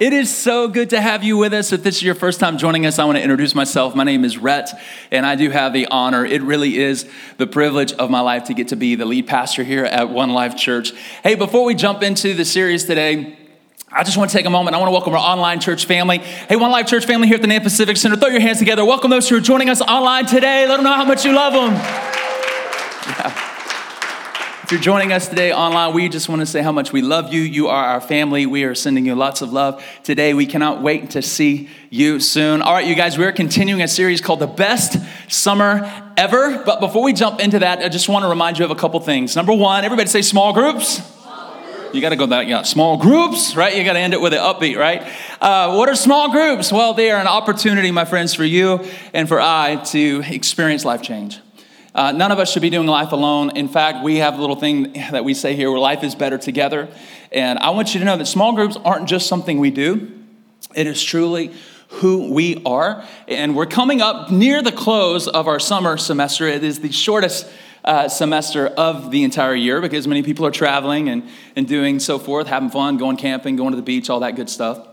It is so good to have you with us. If this is your first time joining us, I want to introduce myself. My name is Rhett, and I do have the honor, it really is the privilege of my life to get to be the lead pastor here at One Life Church. Hey, before we jump into the series today, I just want to take a moment. I want to welcome our online church family. Hey, One Life Church family here at the Nampa Civic Center. Throw your hands together. Welcome those who are joining us online today. Let them know how much you love them. Yeah. If you're joining us today online, we just want to say how much we love you. You are our family. We are sending you lots of love today. We cannot wait to see you soon. All right, you guys, we're continuing a series called The Best Summer Ever. But before we jump into that, I just want to remind you of a couple things. Number one, everybody say small groups. You got to go that, yeah, small groups, right? You got to end it with an upbeat, right? Uh, what are small groups? Well, they are an opportunity, my friends, for you and for I to experience life change. Uh, none of us should be doing life alone. In fact, we have a little thing that we say here where life is better together. And I want you to know that small groups aren't just something we do, it is truly who we are. And we're coming up near the close of our summer semester. It is the shortest uh, semester of the entire year because many people are traveling and, and doing so forth, having fun, going camping, going to the beach, all that good stuff.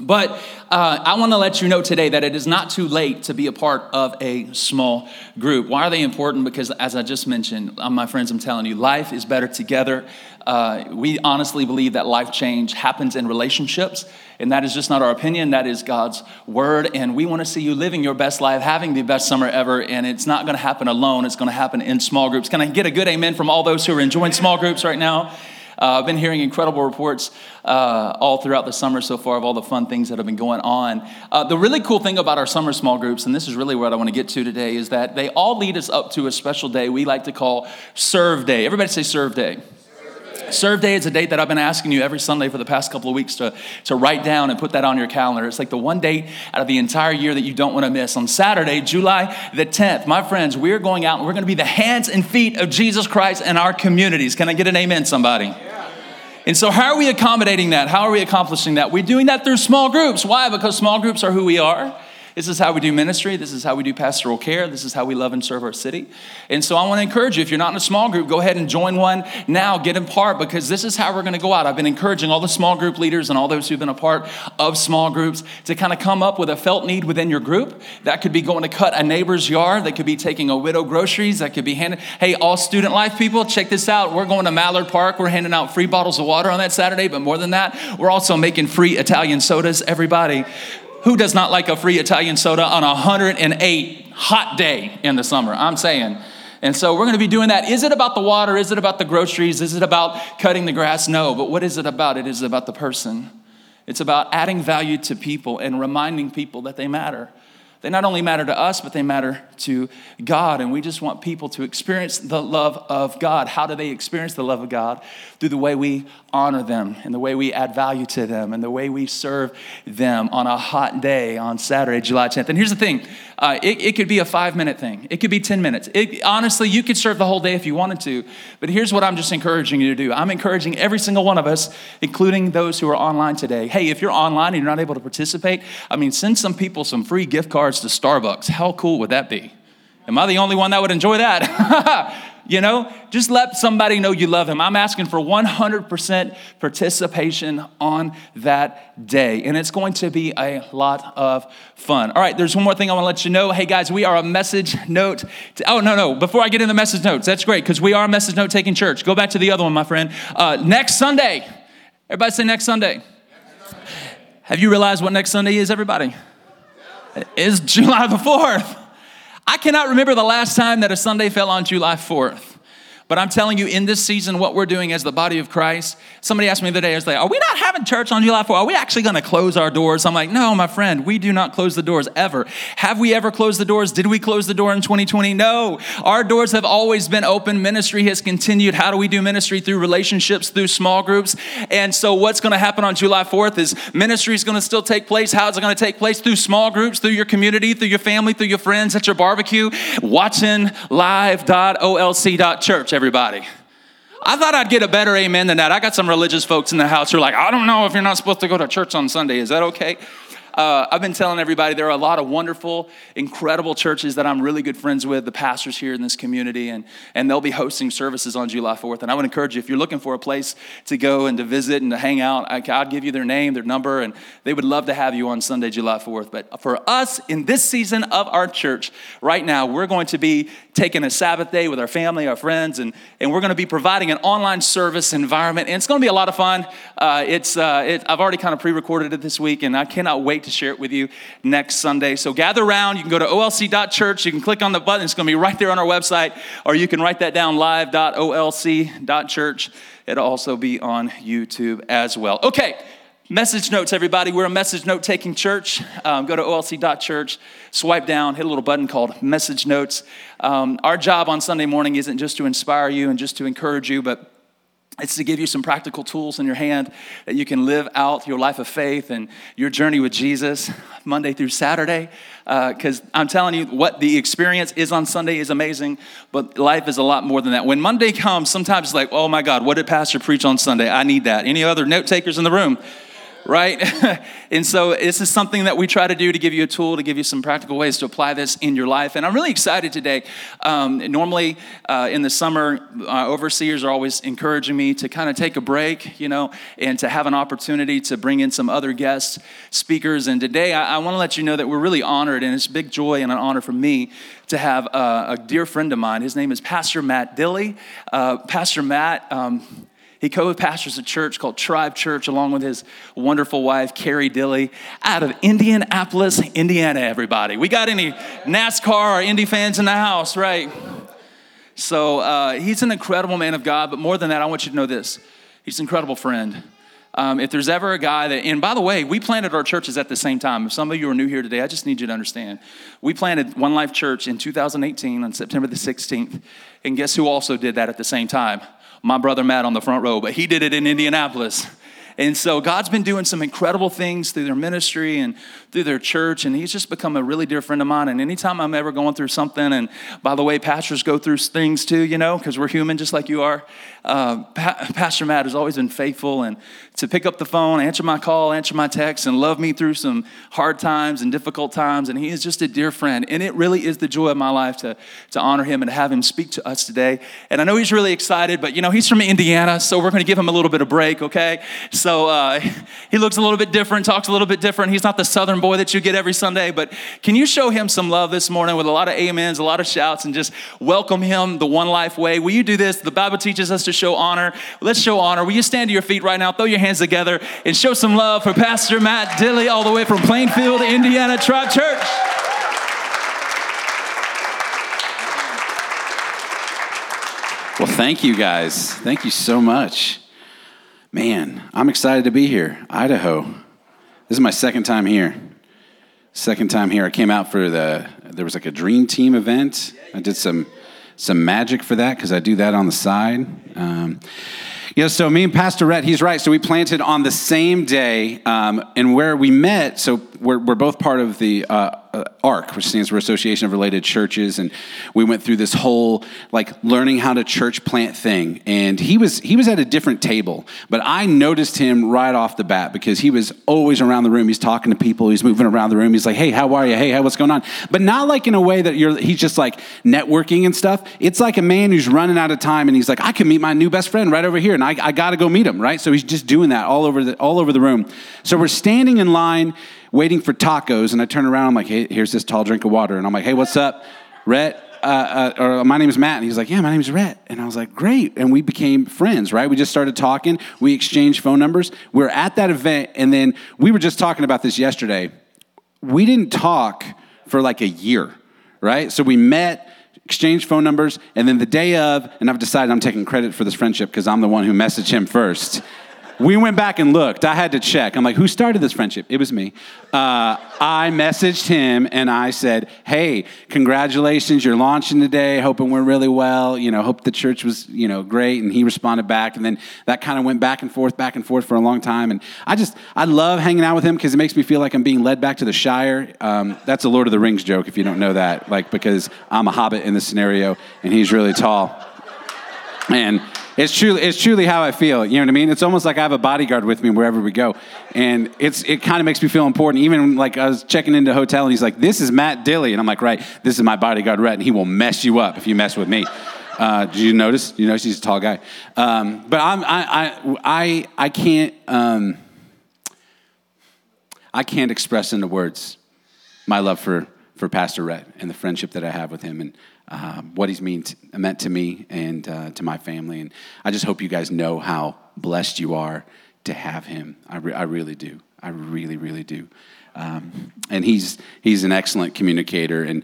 But uh, I want to let you know today that it is not too late to be a part of a small group. Why are they important? Because, as I just mentioned, uh, my friends, I'm telling you, life is better together. Uh, we honestly believe that life change happens in relationships, and that is just not our opinion, that is God's word. And we want to see you living your best life, having the best summer ever, and it's not going to happen alone, it's going to happen in small groups. Can I get a good amen from all those who are enjoying small groups right now? Uh, I've been hearing incredible reports uh, all throughout the summer so far of all the fun things that have been going on. Uh, the really cool thing about our summer small groups, and this is really what I want to get to today, is that they all lead us up to a special day we like to call Serve Day. Everybody say Serve Day. Serve Day is a date that I've been asking you every Sunday for the past couple of weeks to, to write down and put that on your calendar. It's like the one date out of the entire year that you don't want to miss. On Saturday, July the 10th, my friends, we're going out and we're going to be the hands and feet of Jesus Christ in our communities. Can I get an amen, somebody? And so, how are we accommodating that? How are we accomplishing that? We're doing that through small groups. Why? Because small groups are who we are. This is how we do ministry. This is how we do pastoral care. This is how we love and serve our city. And so I want to encourage you if you're not in a small group, go ahead and join one now. Get in part because this is how we're going to go out. I've been encouraging all the small group leaders and all those who've been a part of small groups to kind of come up with a felt need within your group. That could be going to cut a neighbor's yard. That could be taking a widow groceries. That could be handing, hey, all student life people, check this out. We're going to Mallard Park. We're handing out free bottles of water on that Saturday. But more than that, we're also making free Italian sodas. Everybody who does not like a free Italian soda on a 108 hot day in the summer? I'm saying. And so we're going to be doing that. Is it about the water? Is it about the groceries? Is it about cutting the grass? No. But what is it about? It is about the person. It's about adding value to people and reminding people that they matter. They not only matter to us, but they matter to God. And we just want people to experience the love of God. How do they experience the love of God? Through the way we honor them and the way we add value to them and the way we serve them on a hot day on Saturday, July 10th. And here's the thing uh, it, it, could be a five minute thing, it could be 10 minutes. It, honestly, you could serve the whole day if you wanted to. But here's what I'm just encouraging you to do I'm encouraging every single one of us, including those who are online today. Hey, if you're online and you're not able to participate, I mean, send some people some free gift cards to Starbucks. How cool would that be? Am I the only one that would enjoy that? You know, just let somebody know you love him. I'm asking for 100% participation on that day, and it's going to be a lot of fun. All right, there's one more thing I want to let you know. Hey, guys, we are a message note. oh, no, no, before I get into the message notes, that's great because we are a message note taking church. Go back to the other one, my friend. Uh, next Sunday, everybody say next Sunday. Have you realized what next Sunday is, everybody? It's July the 4th. I cannot remember the last time that a Sunday fell on July 4th. But I'm telling you, in this season, what we're doing as the body of Christ, somebody asked me the other day, I was like, Are we not having church on July 4th? Are we actually going to close our doors? I'm like, No, my friend, we do not close the doors ever. Have we ever closed the doors? Did we close the door in 2020? No. Our doors have always been open. Ministry has continued. How do we do ministry? Through relationships, through small groups. And so, what's going to happen on July 4th is ministry is going to still take place. How is it going to take place? Through small groups, through your community, through your family, through your friends at your barbecue, watching live.olc.church everybody. I thought I'd get a better amen than that. I got some religious folks in the house who are like, I don't know if you're not supposed to go to church on Sunday. Is that okay? Uh, I've been telling everybody there are a lot of wonderful, incredible churches that I'm really good friends with, the pastors here in this community, and, and they'll be hosting services on July 4th. And I would encourage you, if you're looking for a place to go and to visit and to hang out, I, I'll give you their name, their number, and they would love to have you on Sunday, July 4th. But for us in this season of our church, right now, we're going to be taking a Sabbath day with our family, our friends, and, and we're going to be providing an online service environment. And it's going to be a lot of fun. Uh, it's, uh, it, I've already kind of pre recorded it this week, and I cannot wait to share it with you next Sunday. So gather around. You can go to olc.church. You can click on the button. It's going to be right there on our website, or you can write that down live.olc.church. It'll also be on YouTube as well. Okay. Message notes, everybody. We're a message note taking church. Um, go to olc.church, swipe down, hit a little button called message notes. Um, our job on Sunday morning isn't just to inspire you and just to encourage you, but it's to give you some practical tools in your hand that you can live out your life of faith and your journey with Jesus Monday through Saturday. Because uh, I'm telling you, what the experience is on Sunday is amazing, but life is a lot more than that. When Monday comes, sometimes it's like, oh my God, what did Pastor preach on Sunday? I need that. Any other note takers in the room? Right? and so this is something that we try to do to give you a tool, to give you some practical ways to apply this in your life. And I'm really excited today. Um, normally uh, in the summer, uh, overseers are always encouraging me to kind of take a break, you know, and to have an opportunity to bring in some other guest speakers. And today I, I want to let you know that we're really honored, and it's a big joy and an honor for me to have a, a dear friend of mine. His name is Pastor Matt Dilly. Uh, Pastor Matt, um, he co pastors a church called Tribe Church along with his wonderful wife, Carrie Dilly, out of Indianapolis, Indiana, everybody. We got any NASCAR or Indy fans in the house, right? So uh, he's an incredible man of God, but more than that, I want you to know this he's an incredible friend. Um, if there's ever a guy that, and by the way, we planted our churches at the same time. If some of you are new here today, I just need you to understand. We planted One Life Church in 2018 on September the 16th. And guess who also did that at the same time? My brother Matt on the front row, but he did it in Indianapolis. And so God's been doing some incredible things through their ministry and through their church, and he's just become a really dear friend of mine. And anytime I'm ever going through something, and by the way, pastors go through things too, you know, because we're human just like you are. Uh, pa- Pastor Matt has always been faithful and to pick up the phone, answer my call, answer my text, and love me through some hard times and difficult times. And he is just a dear friend. And it really is the joy of my life to, to honor him and have him speak to us today. And I know he's really excited, but you know, he's from Indiana, so we're going to give him a little bit of break, okay? So uh, he looks a little bit different, talks a little bit different. He's not the southern boy that you get every Sunday, but can you show him some love this morning with a lot of amens, a lot of shouts, and just welcome him the one life way? Will you do this? The Bible teaches us to show honor. Let's show honor. Will you stand to your feet right now? Throw your hands hands together and show some love for Pastor Matt Dilly, all the way from Plainfield, Indiana Tribe Church. Well, thank you guys. Thank you so much. Man, I'm excited to be here. Idaho. This is my second time here. Second time here. I came out for the there was like a dream team event. I did some some magic for that because I do that on the side. Um, yeah, so me and Pastor Rhett, he's right. So we planted on the same day, um, and where we met, so we're, we're both part of the uh, uh, ARC, which stands for Association of Related Churches, and we went through this whole like learning how to church plant thing. And he was he was at a different table, but I noticed him right off the bat because he was always around the room. He's talking to people. He's moving around the room. He's like, "Hey, how are you? Hey, how, what's going on?" But not like in a way that you're. He's just like networking and stuff. It's like a man who's running out of time, and he's like, "I can meet my new best friend right over here, and I, I got to go meet him." Right. So he's just doing that all over the all over the room. So we're standing in line waiting for tacos, and I turn around. I'm like, hey, here's this tall drink of water, and I'm like, hey, what's up, Rhett? Uh, uh, or my name is Matt, and he's like, yeah, my name is Rhett, and I was like, great, and we became friends, right? We just started talking. We exchanged phone numbers. We are at that event, and then we were just talking about this yesterday. We didn't talk for like a year, right? So we met exchanged phone numbers, and then the day of, and I've decided I'm taking credit for this friendship because I'm the one who messaged him first. We went back and looked. I had to check. I'm like, who started this friendship? It was me. Uh, I messaged him and I said, hey, congratulations, you're launching today. Hoping we're really well. You know, hope the church was, you know, great. And he responded back. And then that kind of went back and forth, back and forth for a long time. And I just, I love hanging out with him because it makes me feel like I'm being led back to the Shire. Um, that's a Lord of the Rings joke if you don't know that. Like, because I'm a hobbit in this scenario and he's really tall. And it's truly, it's truly how I feel. You know what I mean? It's almost like I have a bodyguard with me wherever we go, and it's it kind of makes me feel important. Even like I was checking into a hotel, and he's like, "This is Matt Dilly," and I'm like, "Right, this is my bodyguard, Rhett, and he will mess you up if you mess with me." Uh, did you notice? You notice he's a tall guy, um, but I'm, I, I, I, I can't, um, I can't express into words my love for for Pastor Rhett and the friendship that I have with him, and uh, what he's mean meant to me and uh, to my family. And I just hope you guys know how blessed you are to have him. I, re- I really do. I really, really do. Um, and he's he's an excellent communicator. And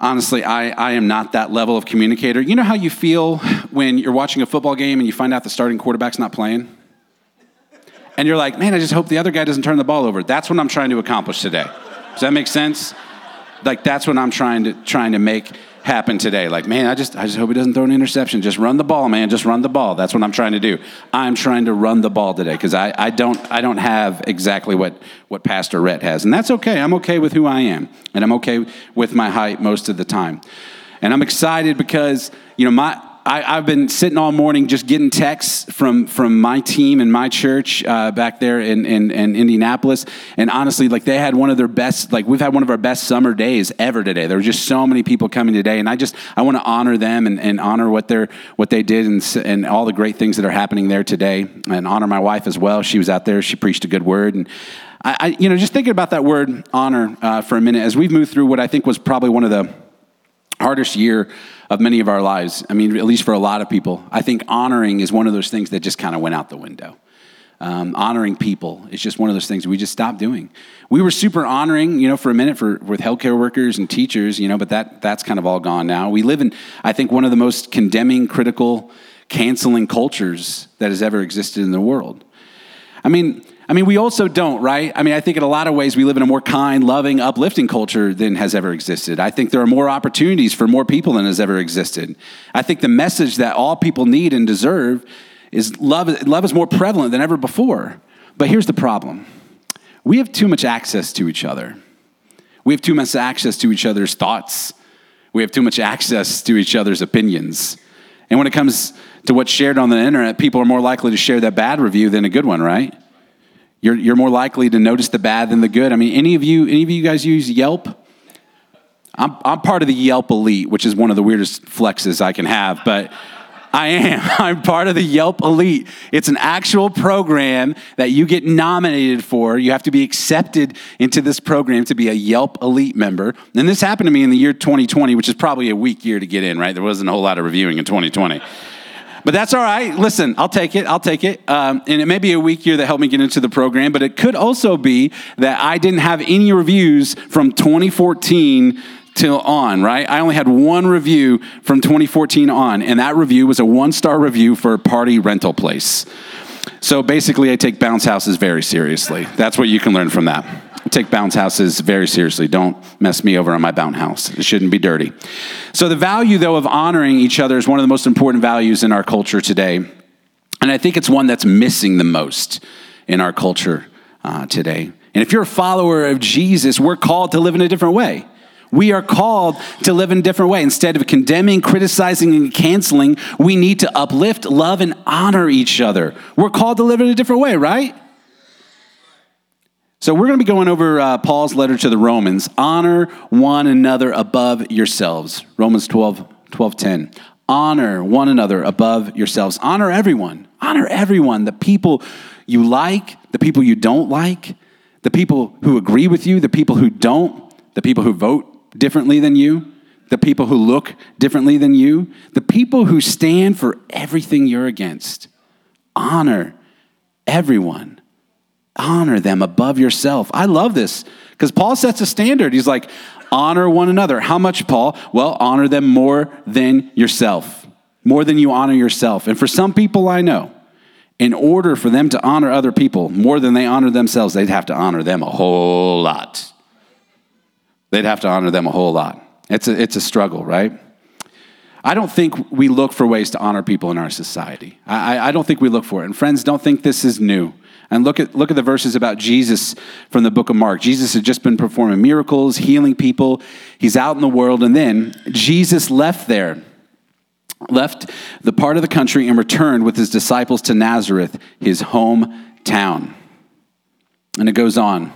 honestly, I, I am not that level of communicator. You know how you feel when you're watching a football game and you find out the starting quarterback's not playing? And you're like, man, I just hope the other guy doesn't turn the ball over. That's what I'm trying to accomplish today. Does that make sense? Like that's what I'm trying to trying to make happen today. Like, man, I just, I just hope he doesn't throw an interception. Just run the ball, man. Just run the ball. That's what I'm trying to do. I'm trying to run the ball today because I, I don't, I don't have exactly what, what Pastor Rhett has, and that's okay. I'm okay with who I am, and I'm okay with my height most of the time, and I'm excited because you know my I, have been sitting all morning just getting texts from, from my team and my church uh, back there in, in, in, Indianapolis. And honestly, like they had one of their best, like we've had one of our best summer days ever today. There were just so many people coming today. And I just, I want to honor them and, and honor what, they're, what they did and, and all the great things that are happening there today. And honor my wife as well. She was out there, she preached a good word. And I, I you know, just thinking about that word honor uh, for a minute, as we've moved through what I think was probably one of the hardest year of many of our lives. I mean, at least for a lot of people. I think honoring is one of those things that just kind of went out the window. Um, honoring people is just one of those things we just stopped doing. We were super honoring, you know, for a minute for with healthcare workers and teachers, you know, but that that's kind of all gone now. We live in, I think, one of the most condemning, critical, canceling cultures that has ever existed in the world. I mean, I mean, we also don't, right? I mean, I think in a lot of ways we live in a more kind, loving, uplifting culture than has ever existed. I think there are more opportunities for more people than has ever existed. I think the message that all people need and deserve is love, love is more prevalent than ever before. But here's the problem we have too much access to each other. We have too much access to each other's thoughts. We have too much access to each other's opinions. And when it comes to what's shared on the internet, people are more likely to share that bad review than a good one, right? You're, you're more likely to notice the bad than the good. I mean, any of you, any of you guys use Yelp? I'm, I'm part of the Yelp elite, which is one of the weirdest flexes I can have, but I am. I'm part of the Yelp elite. It's an actual program that you get nominated for. You have to be accepted into this program to be a Yelp elite member. And this happened to me in the year 2020, which is probably a weak year to get in, right? There wasn't a whole lot of reviewing in 2020. But that's all right. Listen, I'll take it. I'll take it. Um, and it may be a weak year that helped me get into the program, but it could also be that I didn't have any reviews from 2014 till on, right? I only had one review from 2014 on, and that review was a one star review for a party rental place. So basically, I take bounce houses very seriously. That's what you can learn from that. Take bounce houses very seriously. Don't mess me over on my bounce house. It shouldn't be dirty. So, the value, though, of honoring each other is one of the most important values in our culture today. And I think it's one that's missing the most in our culture uh, today. And if you're a follower of Jesus, we're called to live in a different way. We are called to live in a different way. Instead of condemning, criticizing, and canceling, we need to uplift, love, and honor each other. We're called to live in a different way, right? So we're going to be going over uh, Paul's letter to the Romans. Honor one another above yourselves. Romans 12, 12, 10. Honor one another above yourselves. Honor everyone. Honor everyone. The people you like, the people you don't like, the people who agree with you, the people who don't, the people who vote differently than you, the people who look differently than you, the people who stand for everything you're against. Honor everyone. Honor them above yourself. I love this because Paul sets a standard. He's like, honor one another. How much, Paul? Well, honor them more than yourself, more than you honor yourself. And for some people I know, in order for them to honor other people more than they honor themselves, they'd have to honor them a whole lot. They'd have to honor them a whole lot. It's a, it's a struggle, right? I don't think we look for ways to honor people in our society. I, I don't think we look for it. And friends, don't think this is new. And look at, look at the verses about Jesus from the book of Mark. Jesus had just been performing miracles, healing people. He's out in the world. And then Jesus left there, left the part of the country, and returned with his disciples to Nazareth, his hometown. And it goes on.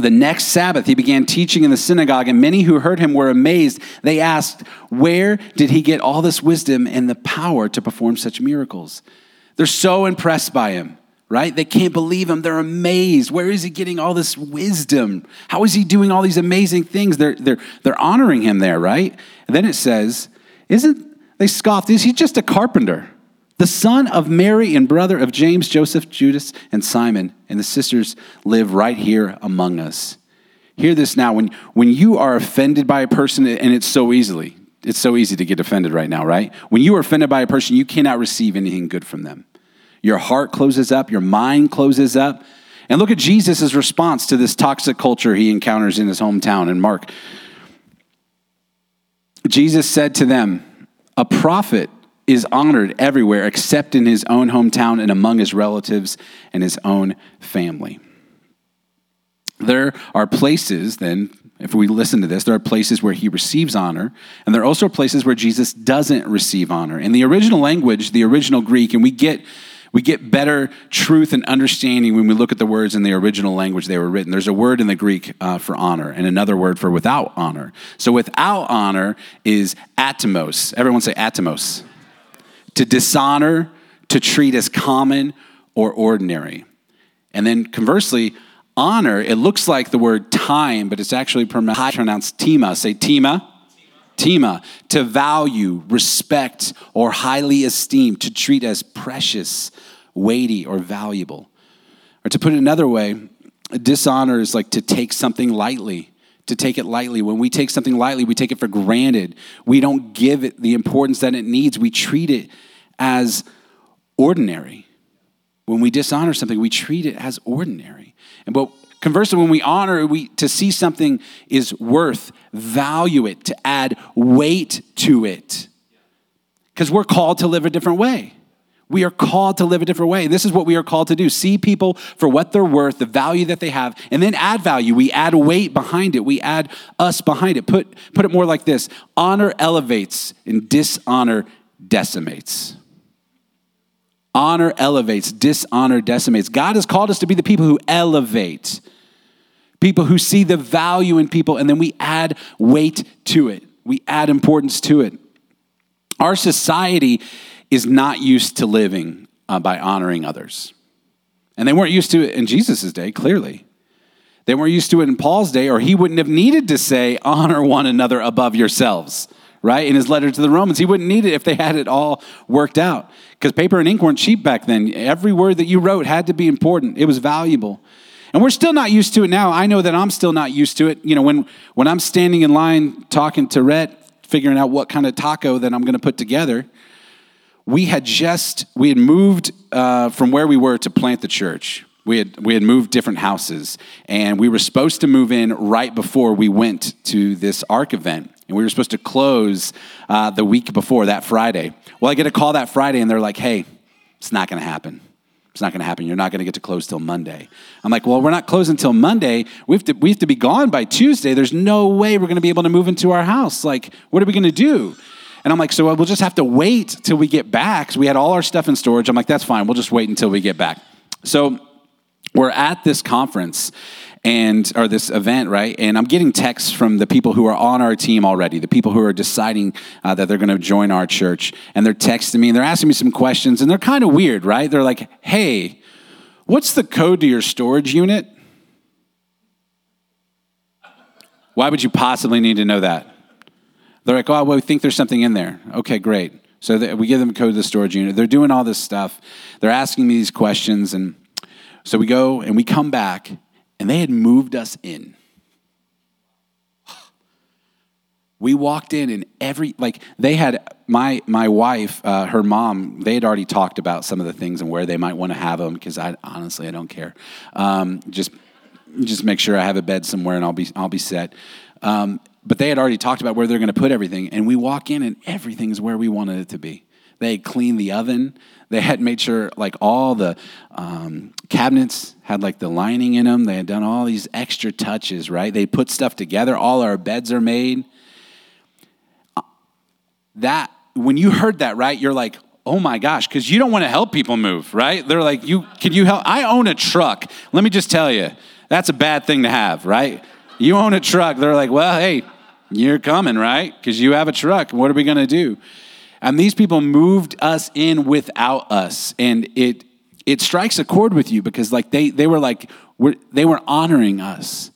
The next Sabbath, he began teaching in the synagogue, and many who heard him were amazed. They asked, Where did he get all this wisdom and the power to perform such miracles? They're so impressed by him, right? They can't believe him. They're amazed. Where is he getting all this wisdom? How is he doing all these amazing things? They're, they're, they're honoring him there, right? And then it says, Isn't they scoffed? Is he just a carpenter? The son of Mary and brother of James, Joseph, Judas, and Simon, and the sisters live right here among us. Hear this now. When, when you are offended by a person, and it's so easily, it's so easy to get offended right now, right? When you are offended by a person, you cannot receive anything good from them. Your heart closes up, your mind closes up. And look at Jesus' response to this toxic culture he encounters in his hometown in Mark. Jesus said to them, A prophet is honored everywhere except in his own hometown and among his relatives and his own family. There are places, then, if we listen to this, there are places where he receives honor, and there are also places where Jesus doesn't receive honor. In the original language, the original Greek, and we get we get better truth and understanding when we look at the words in the original language they were written. There's a word in the Greek uh, for honor and another word for without honor. So without honor is atimos. Everyone say atimos to dishonor, to treat as common or ordinary. And then conversely, honor, it looks like the word time, but it's actually pronounced tima. Say tima. Tima, to value, respect, or highly esteem, to treat as precious, weighty, or valuable. Or to put it another way, dishonor is like to take something lightly, to take it lightly. When we take something lightly, we take it for granted. We don't give it the importance that it needs. We treat it as ordinary. When we dishonor something, we treat it as ordinary. And but conversely, when we honor, we to see something is worth, value it, to add weight to it. Because we're called to live a different way. We are called to live a different way. This is what we are called to do see people for what they're worth, the value that they have, and then add value. We add weight behind it, we add us behind it. Put, put it more like this honor elevates, and dishonor decimates. Honor elevates, dishonor decimates. God has called us to be the people who elevate, people who see the value in people, and then we add weight to it. We add importance to it. Our society is not used to living uh, by honoring others. And they weren't used to it in Jesus' day, clearly. They weren't used to it in Paul's day, or he wouldn't have needed to say, honor one another above yourselves, right? In his letter to the Romans. He wouldn't need it if they had it all worked out. Because paper and ink weren't cheap back then. Every word that you wrote had to be important, it was valuable. And we're still not used to it now. I know that I'm still not used to it. You know, when, when I'm standing in line talking to Rhett, figuring out what kind of taco that I'm going to put together, we had just we had moved uh, from where we were to plant the church we had we had moved different houses and we were supposed to move in right before we went to this ARC event and we were supposed to close uh, the week before that friday well i get a call that friday and they're like hey it's not going to happen it's not going to happen you're not going to get to close till monday i'm like well we're not closing till monday we have to we have to be gone by tuesday there's no way we're going to be able to move into our house like what are we going to do and I'm like, so we'll just have to wait till we get back. So we had all our stuff in storage. I'm like, that's fine. We'll just wait until we get back. So we're at this conference and or this event right and i'm getting texts from the people who are on our team already the people who are deciding uh, that they're going to join our church and they're texting me and they're asking me some questions and they're kind of weird right they're like hey what's the code to your storage unit why would you possibly need to know that they're like, oh, well, we think there's something in there. Okay, great. So they, we give them code to the storage unit. They're doing all this stuff. They're asking me these questions. And so we go and we come back, and they had moved us in. We walked in and every like they had my my wife uh, her mom they had already talked about some of the things and where they might want to have them because I honestly I don't care. Um, just just make sure I have a bed somewhere and I'll be I'll be set. Um, but they had already talked about where they're going to put everything and we walk in and everything's where we wanted it to be. They had cleaned the oven. They had made sure like all the um, cabinets had like the lining in them. They had done all these extra touches, right? They put stuff together. All our beds are made. That when you heard that, right? You're like, oh my gosh, because you don't want to help people move, right? They're like, you can you help? I own a truck. Let me just tell you, that's a bad thing to have, right? You own a truck. They're like, well, hey, you're coming, right? Because you have a truck. What are we going to do? And these people moved us in without us. And it it strikes a chord with you because like they they were like we're, they were honoring us.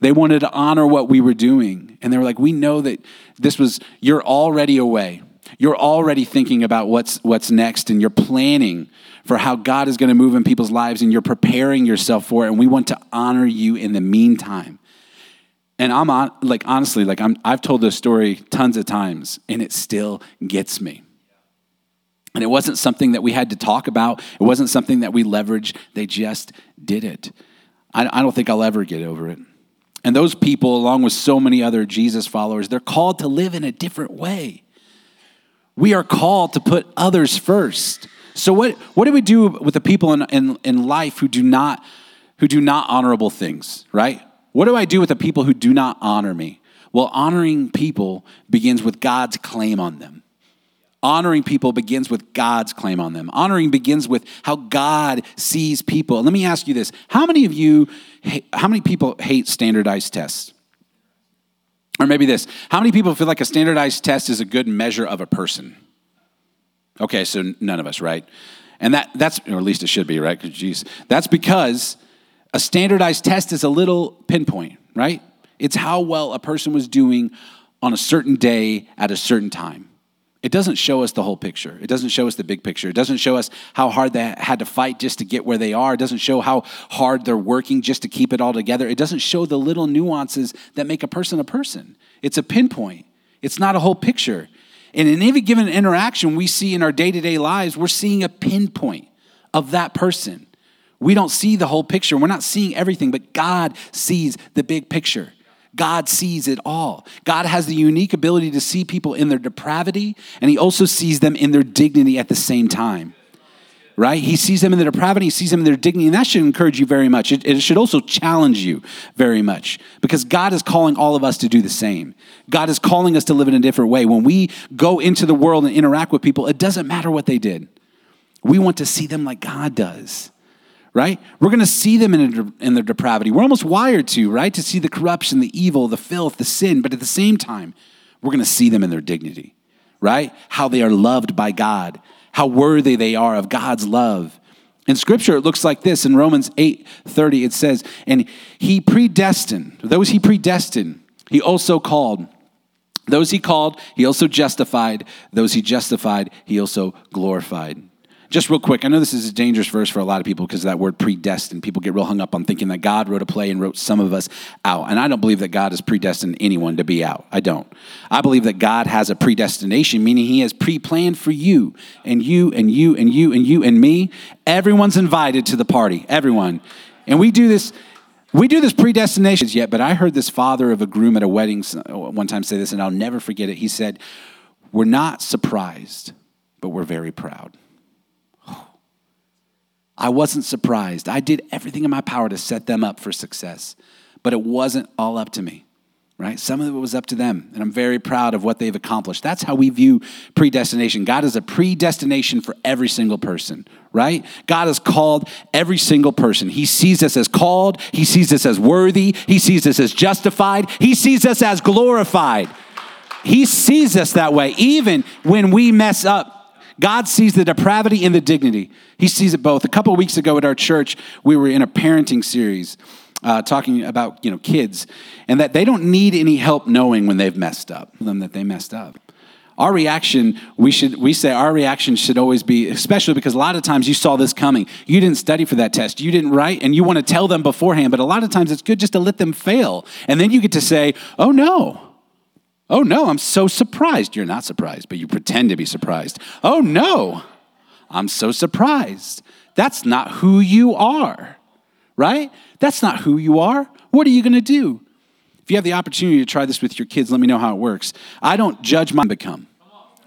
They wanted to honor what we were doing. And they were like, we know that this was you're already away. You're already thinking about what's what's next and you're planning for how God is going to move in people's lives and you're preparing yourself for it. And we want to honor you in the meantime. And I'm on, like, honestly, like, I'm, I've told this story tons of times, and it still gets me. And it wasn't something that we had to talk about, it wasn't something that we leveraged. They just did it. I, I don't think I'll ever get over it. And those people, along with so many other Jesus followers, they're called to live in a different way. We are called to put others first. So what, what do we do with the people in, in, in life who do not who do not honorable things, right? What do I do with the people who do not honor me? Well, honoring people begins with God's claim on them. Honoring people begins with God's claim on them. Honoring begins with how God sees people. let me ask you this how many of you, how many people hate standardized tests? Or maybe this how many people feel like a standardized test is a good measure of a person? Okay, so none of us, right? And that, that's, or at least it should be, right? Because, geez, that's because a standardized test is a little pinpoint, right? It's how well a person was doing on a certain day at a certain time. It doesn't show us the whole picture. It doesn't show us the big picture. It doesn't show us how hard they had to fight just to get where they are. It doesn't show how hard they're working just to keep it all together. It doesn't show the little nuances that make a person a person. It's a pinpoint, it's not a whole picture. And in any given interaction we see in our day to day lives, we're seeing a pinpoint of that person. We don't see the whole picture. We're not seeing everything, but God sees the big picture. God sees it all. God has the unique ability to see people in their depravity, and He also sees them in their dignity at the same time. Right? He sees them in their depravity, He sees them in their dignity, and that should encourage you very much. It, it should also challenge you very much because God is calling all of us to do the same. God is calling us to live in a different way. When we go into the world and interact with people, it doesn't matter what they did. We want to see them like God does right? We're going to see them in, in their depravity. We're almost wired to, right? To see the corruption, the evil, the filth, the sin, but at the same time, we're going to see them in their dignity, right? How they are loved by God, how worthy they are of God's love. In scripture, it looks like this. In Romans 8 30, it says, And he predestined, those he predestined, he also called. Those he called, he also justified. Those he justified, he also glorified. Just real quick, I know this is a dangerous verse for a lot of people because of that word predestined. People get real hung up on thinking that God wrote a play and wrote some of us out. And I don't believe that God has predestined anyone to be out. I don't. I believe that God has a predestination, meaning He has pre planned for you and you and you and you and you and me. Everyone's invited to the party, everyone. And we do this. We do this predestination yet, but I heard this father of a groom at a wedding one time say this, and I'll never forget it. He said, We're not surprised, but we're very proud. I wasn't surprised. I did everything in my power to set them up for success, but it wasn't all up to me, right? Some of it was up to them, and I'm very proud of what they've accomplished. That's how we view predestination. God is a predestination for every single person, right? God has called every single person. He sees us as called, He sees us as worthy, He sees us as justified, He sees us as glorified. He sees us that way, even when we mess up. God sees the depravity and the dignity. He sees it both. A couple of weeks ago at our church, we were in a parenting series uh, talking about you know kids and that they don't need any help knowing when they've messed up, them that they messed up. Our reaction, we should we say our reaction should always be, especially because a lot of times you saw this coming. You didn't study for that test. You didn't write, and you want to tell them beforehand. But a lot of times it's good just to let them fail, and then you get to say, "Oh no, Oh no, I'm so surprised. You're not surprised, but you pretend to be surprised. Oh no, I'm so surprised. That's not who you are, right? That's not who you are. What are you going to do? If you have the opportunity to try this with your kids, let me know how it works. I don't judge my become,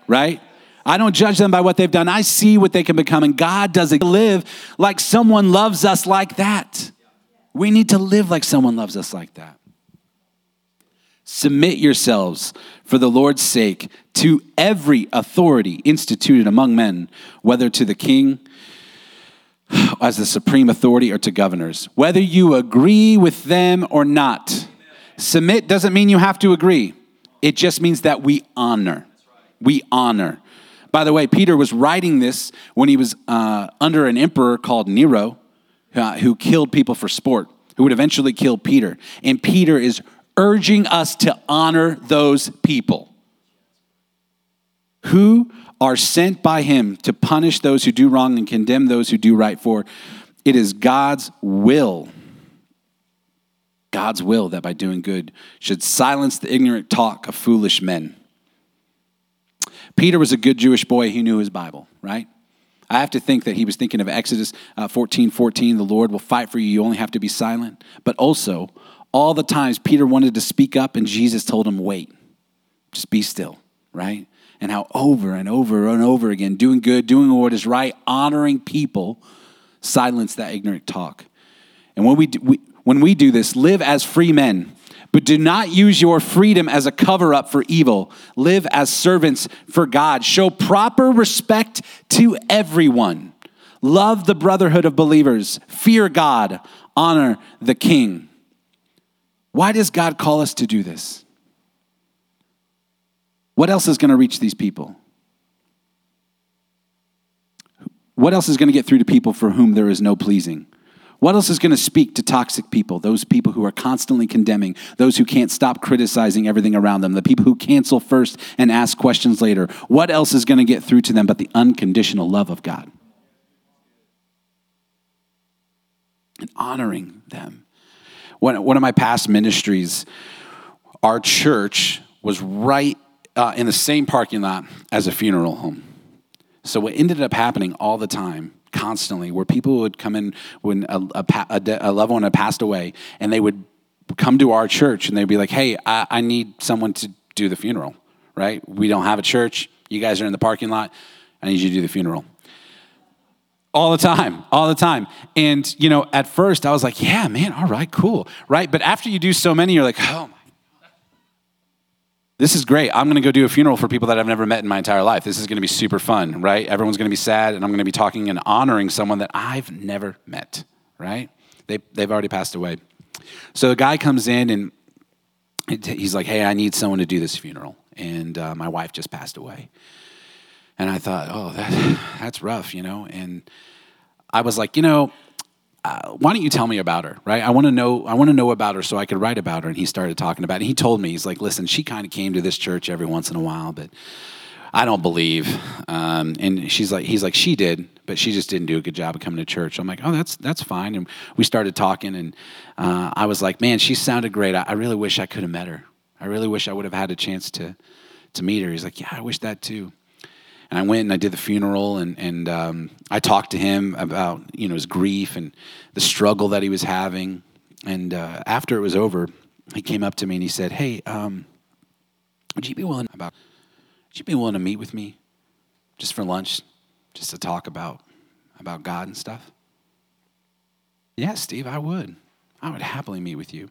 right? I don't judge them by what they've done. I see what they can become, and God doesn't live like someone loves us like that. We need to live like someone loves us like that. Submit yourselves for the Lord's sake to every authority instituted among men, whether to the king as the supreme authority or to governors, whether you agree with them or not. Submit doesn't mean you have to agree, it just means that we honor. We honor. By the way, Peter was writing this when he was uh, under an emperor called Nero, uh, who killed people for sport, who would eventually kill Peter. And Peter is urging us to honor those people who are sent by him to punish those who do wrong and condemn those who do right for it is God's will God's will that by doing good should silence the ignorant talk of foolish men. Peter was a good Jewish boy. He knew his Bible, right? I have to think that he was thinking of Exodus uh, 14 14, the Lord will fight for you. You only have to be silent. But also, all the times Peter wanted to speak up and Jesus told him, wait, just be still, right? And how over and over and over again, doing good, doing what is right, honoring people, silence that ignorant talk. And when we, do, we when we do this, live as free men, but do not use your freedom as a cover up for evil. Live as servants for God. Show proper respect to everyone. Love the brotherhood of believers. Fear God. Honor the king. Why does God call us to do this? What else is going to reach these people? What else is going to get through to people for whom there is no pleasing? What else is going to speak to toxic people, those people who are constantly condemning, those who can't stop criticizing everything around them, the people who cancel first and ask questions later? What else is going to get through to them but the unconditional love of God? And honoring them one, one of my past ministries, our church was right uh, in the same parking lot as a funeral home. So what ended up happening all the time, constantly, where people would come in when a, a, a, a loved one had passed away, and they would come to our church and they'd be like, "Hey, I, I need someone to do the funeral. Right? We don't have a church. You guys are in the parking lot. I need you to do the funeral." All the time, all the time. And, you know, at first I was like, yeah, man, all right, cool, right? But after you do so many, you're like, oh my God. this is great. I'm going to go do a funeral for people that I've never met in my entire life. This is going to be super fun, right? Everyone's going to be sad, and I'm going to be talking and honoring someone that I've never met, right? They, they've already passed away. So the guy comes in and he's like, hey, I need someone to do this funeral. And uh, my wife just passed away. And I thought, oh, that, that's rough, you know? And I was like, you know, uh, why don't you tell me about her, right? I want to know. I want to know about her so I could write about her. And he started talking about it. And he told me, he's like, listen, she kind of came to this church every once in a while, but I don't believe. Um, and she's like, he's like, she did, but she just didn't do a good job of coming to church. I'm like, oh, that's that's fine. And we started talking, and uh, I was like, man, she sounded great. I, I really wish I could have met her. I really wish I would have had a chance to to meet her. He's like, yeah, I wish that too. And I went and I did the funeral, and, and um, I talked to him about you know his grief and the struggle that he was having. And uh, after it was over, he came up to me and he said, "Hey, um, would you be willing about? Would you be willing to meet with me, just for lunch, just to talk about about God and stuff?" Yeah, Steve, I would. I would happily meet with you.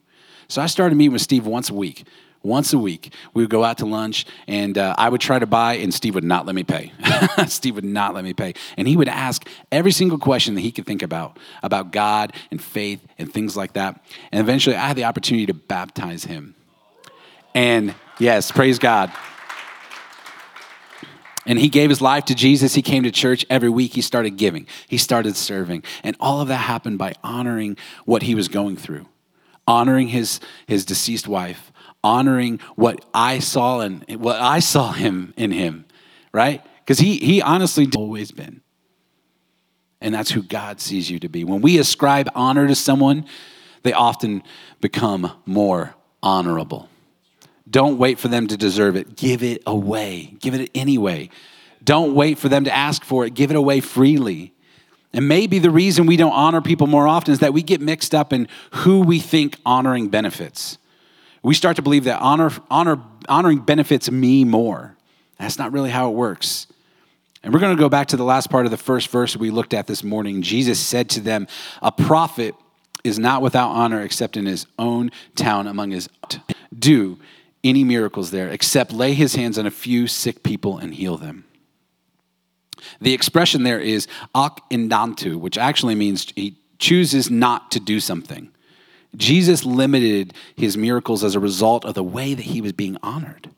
So I started meeting with Steve once a week once a week. We would go out to lunch, and uh, I would try to buy, and Steve would not let me pay. Steve would not let me pay. And he would ask every single question that he could think about, about God and faith and things like that. And eventually, I had the opportunity to baptize him. And yes, praise God. And he gave his life to Jesus. He came to church every week. He started giving, he started serving. And all of that happened by honoring what he was going through, honoring his, his deceased wife, honoring what I saw and what I saw him in him, right? Because he he honestly always been. And that's who God sees you to be. When we ascribe honor to someone, they often become more honorable Don't wait for them to deserve it. Give it away. Give it anyway. Don't wait for them to ask for it. Give it away freely. And maybe the reason we don't honor people more often is that we get mixed up in who we think honoring benefits. We start to believe that honor, honor, honoring benefits me more. That's not really how it works. And we're going to go back to the last part of the first verse we looked at this morning. Jesus said to them, A prophet is not without honor except in his own town among his do any miracles there except lay his hands on a few sick people and heal them. The expression there is ak indantu, which actually means he chooses not to do something. Jesus limited his miracles as a result of the way that he was being honored.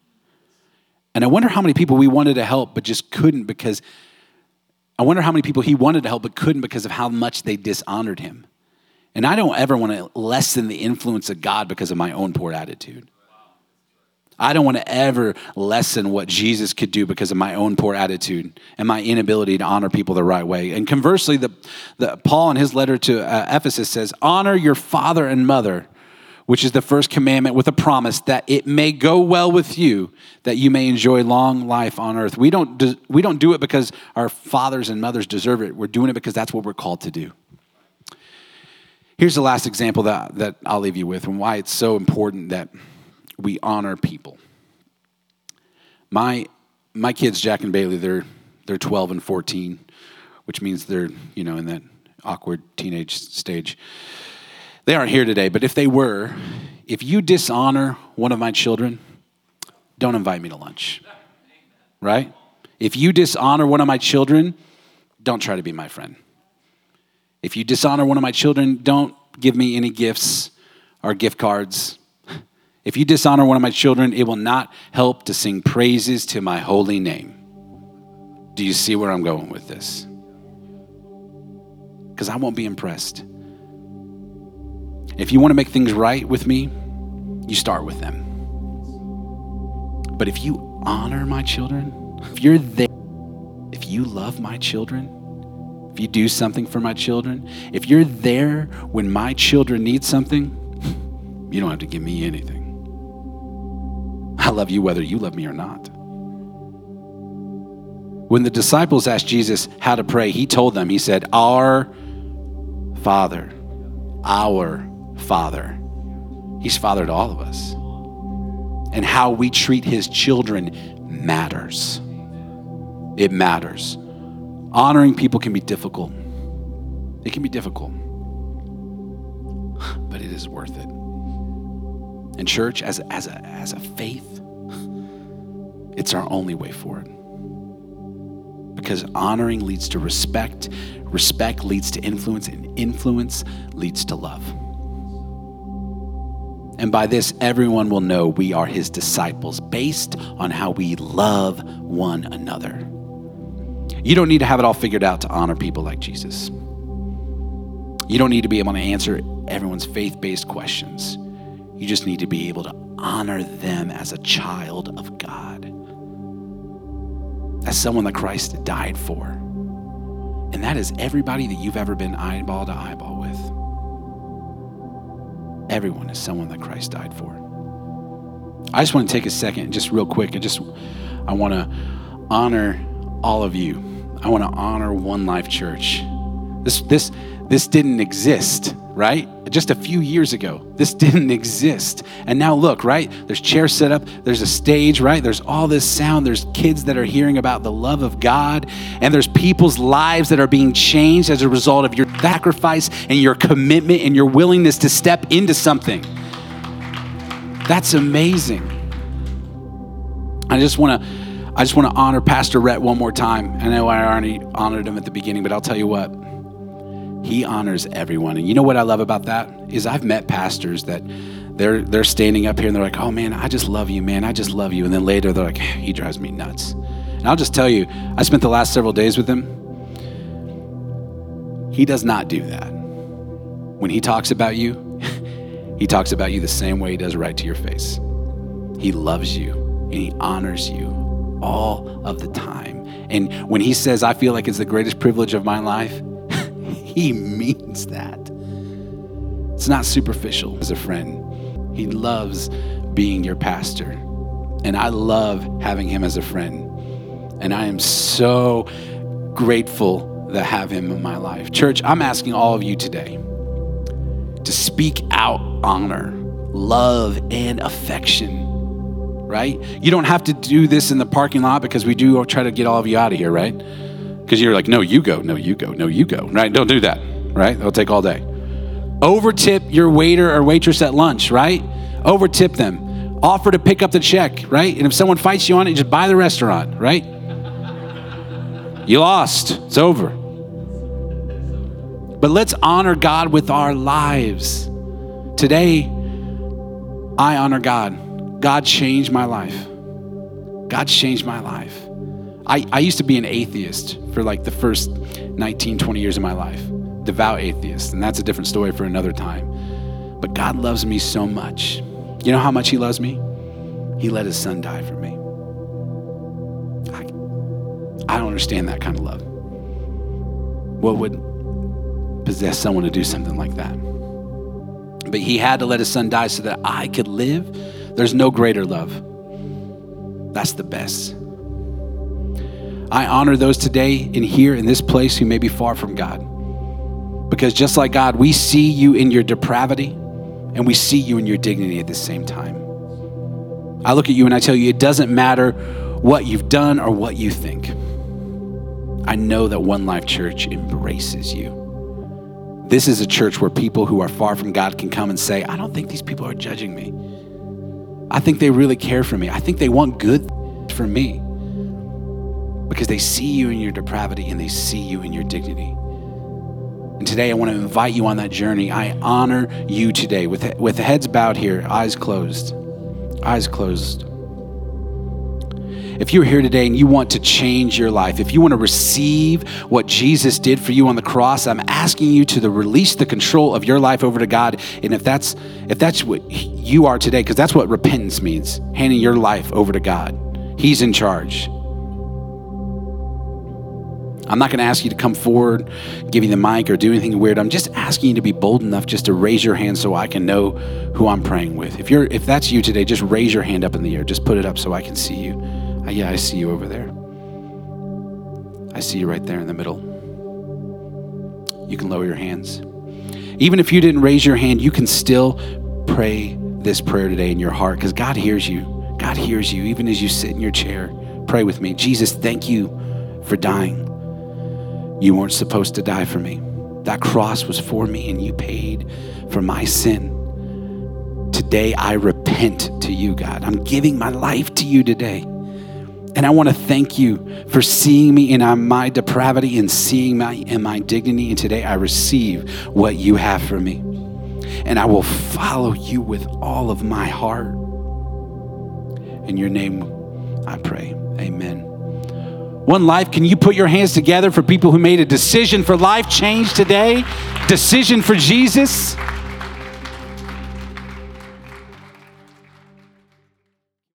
And I wonder how many people we wanted to help but just couldn't because I wonder how many people he wanted to help but couldn't because of how much they dishonored him. And I don't ever want to lessen the influence of God because of my own poor attitude. I don't want to ever lessen what Jesus could do because of my own poor attitude and my inability to honor people the right way. And conversely, the, the Paul in his letter to uh, Ephesus says, "Honor your father and mother." Which is the first commandment with a promise that it may go well with you, that you may enjoy long life on earth. We don't, do, we don't do it because our fathers and mothers deserve it. We're doing it because that's what we're called to do. Here's the last example that, that I'll leave you with and why it's so important that we honor people. My, my kids, Jack and Bailey, they're, they're 12 and 14, which means they're, you know, in that awkward teenage stage. They aren't here today, but if they were, if you dishonor one of my children, don't invite me to lunch. Right? If you dishonor one of my children, don't try to be my friend. If you dishonor one of my children, don't give me any gifts or gift cards. If you dishonor one of my children, it will not help to sing praises to my holy name. Do you see where I'm going with this? Because I won't be impressed. If you want to make things right with me, you start with them. But if you honor my children, if you're there, if you love my children, if you do something for my children, if you're there when my children need something, you don't have to give me anything. I love you whether you love me or not. When the disciples asked Jesus how to pray, he told them, He said, Our Father, our Father. He's Father to all of us. And how we treat His children matters. It matters. Honoring people can be difficult. It can be difficult, but it is worth it. And church, as, as, a, as a faith, it's our only way forward. Because honoring leads to respect, respect leads to influence, and influence leads to love. And by this, everyone will know we are his disciples based on how we love one another. You don't need to have it all figured out to honor people like Jesus. You don't need to be able to answer everyone's faith based questions. You just need to be able to honor them as a child of God, as someone that Christ died for. And that is everybody that you've ever been eyeball to eyeball with. Everyone is someone that Christ died for. I just want to take a second, just real quick, and just I want to honor all of you. I want to honor One Life Church. This, this, this didn't exist, right? Just a few years ago, this didn't exist. And now look, right? There's chairs set up, there's a stage, right? There's all this sound, there's kids that are hearing about the love of God, and there's people's lives that are being changed as a result of your sacrifice and your commitment and your willingness to step into something. That's amazing. I just want to I just want to honor Pastor Rhett one more time. I know I already honored him at the beginning, but I'll tell you what. He honors everyone. And you know what I love about that? Is I've met pastors that they're they're standing up here and they're like, "Oh man, I just love you, man. I just love you." And then later they're like, "He drives me nuts." And I'll just tell you, I spent the last several days with him. He does not do that. When he talks about you, he talks about you the same way he does right to your face. He loves you and he honors you all of the time. And when he says, I feel like it's the greatest privilege of my life, he means that. It's not superficial as a friend. He loves being your pastor. And I love having him as a friend. And I am so grateful to have him in my life. Church, I'm asking all of you today to speak out honor, love, and affection right? You don't have to do this in the parking lot because we do try to get all of you out of here, right? Because you're like, no, you go, no, you go, no, you go, right? Don't do that, right? It'll take all day. Overtip your waiter or waitress at lunch, right? Overtip them. Offer to pick up the check, right? And if someone fights you on it, just buy the restaurant, right? You lost. It's over. But let's honor God with our lives. Today, I honor God. God changed my life. God changed my life. I, I used to be an atheist for like the first 19, 20 years of my life, devout atheist, and that's a different story for another time. But God loves me so much. You know how much He loves me? He let His Son die for me. I, I don't understand that kind of love. What would possess someone to do something like that? But He had to let His Son die so that I could live there's no greater love. That's the best. I honor those today and here in this place who may be far from God. Because just like God, we see you in your depravity and we see you in your dignity at the same time. I look at you and I tell you, it doesn't matter what you've done or what you think. I know that One Life Church embraces you. This is a church where people who are far from God can come and say, I don't think these people are judging me. I think they really care for me. I think they want good for me because they see you in your depravity and they see you in your dignity. And today I want to invite you on that journey. I honor you today with, with heads bowed here, eyes closed. Eyes closed. If you're here today and you want to change your life, if you want to receive what Jesus did for you on the cross, I'm asking you to the release the control of your life over to God. And if that's if that's what you are today, because that's what repentance means, handing your life over to God. He's in charge. I'm not going to ask you to come forward, give you the mic, or do anything weird. I'm just asking you to be bold enough just to raise your hand so I can know who I'm praying with. If you're if that's you today, just raise your hand up in the air. Just put it up so I can see you. Uh, yeah, I see you over there. I see you right there in the middle. You can lower your hands. Even if you didn't raise your hand, you can still pray this prayer today in your heart because God hears you. God hears you even as you sit in your chair. Pray with me. Jesus, thank you for dying. You weren't supposed to die for me. That cross was for me and you paid for my sin. Today I repent to you, God. I'm giving my life to you today. And I want to thank you for seeing me in my depravity and seeing my in my dignity. And today I receive what you have for me. And I will follow you with all of my heart. In your name I pray. Amen. One life, can you put your hands together for people who made a decision for life change today? Decision for Jesus?